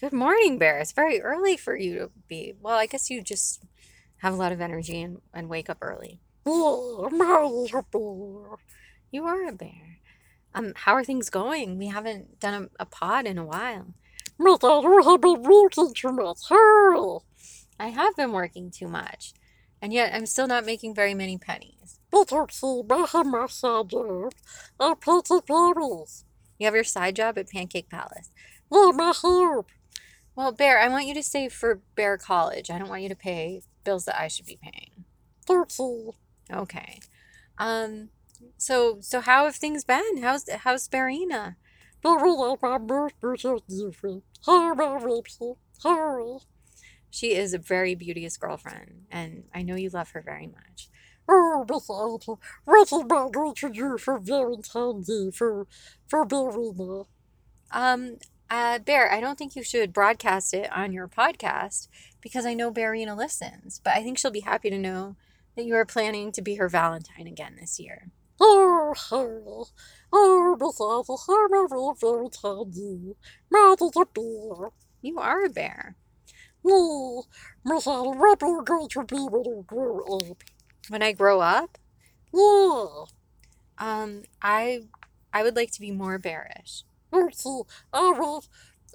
Good morning. Bear. It's very early for you to be. Well, I guess you just have a lot of energy and, and wake up early. You are a bear. Um, how are things going? We haven't done a, a pod in a while. I have been working too much. I have been working too much, and yet I'm still not making very many pennies. But I have my painted berries. You have your side job at Pancake Palace. Yeah, my help. Well, Bear, I want you to save for Bear College. I don't want you to pay bills that I should be paying. Okay. Um. So so how have things been? How's how's Bearina? But we have my birthday is different. Hurry, Ripsy. Hurry. She is a very beauteous girlfriend, and I know you love her very much. Oh, Miss Alta, what am I going to do for Valentine's Day for, for Bearina? Um, uh, Bear, I don't think you should broadcast it on your podcast because I know Bearina listens, but I think she'll be happy to know that you are planning to be her Valentine again this year. Oh, Harry. Oh, Miss Alta, how am I for Valentine's Day? Mad as a bear. You are a bear. Yeah, Miss Alta, what are you going to be when you grow up? When I grow up, Yeah. um, I I would like to be more bearish. I would,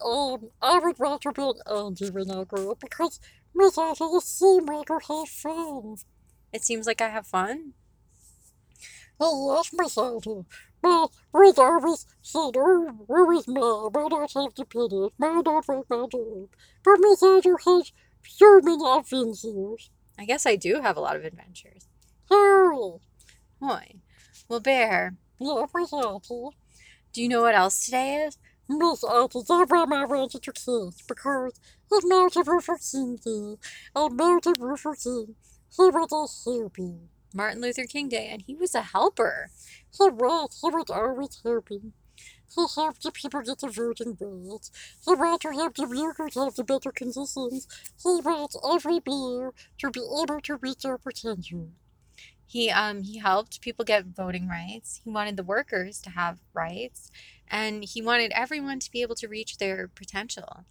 um, I would to be an Andy when I grow up because Miss Alta, you seem like you have fun. It seems like I have fun. Oh, yes, Miss Alta. But we'd always said, oh, where is? Why not have the penny? Why not work my job? But Miss Alta has so many adventures. I guess I do have a lot of adventures. Boy. Well, Bear, Yeah, Miss Alta. do you know what else today is? Miss Alta, that's why I wanted to kiss because it's Martin Luther King Day. And Martin Luther King, he was a hippie. Martin Luther King Day, and he was a helper. He was, he was always helping. He helped the people get the voting rights. He wanted to help the workers have the better conditions. He wants every bear to be able to reach their potential. He um he helped people get voting rights. He wanted the workers to have rights, and he wanted everyone to be able to reach their potential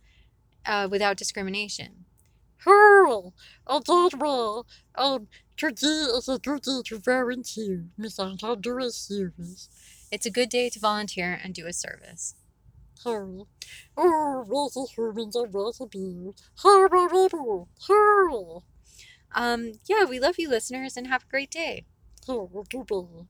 uh, without discrimination. Hurry! And that way, um, today is a good day to volunteer. Miss Alta, do a service. It's a good day to volunteer and do a service. Hurry. Oh, where's the humans and where's the bears? People! Hurry! Um, yeah, we love you, listeners, and have a great day. Hurry, goodbye.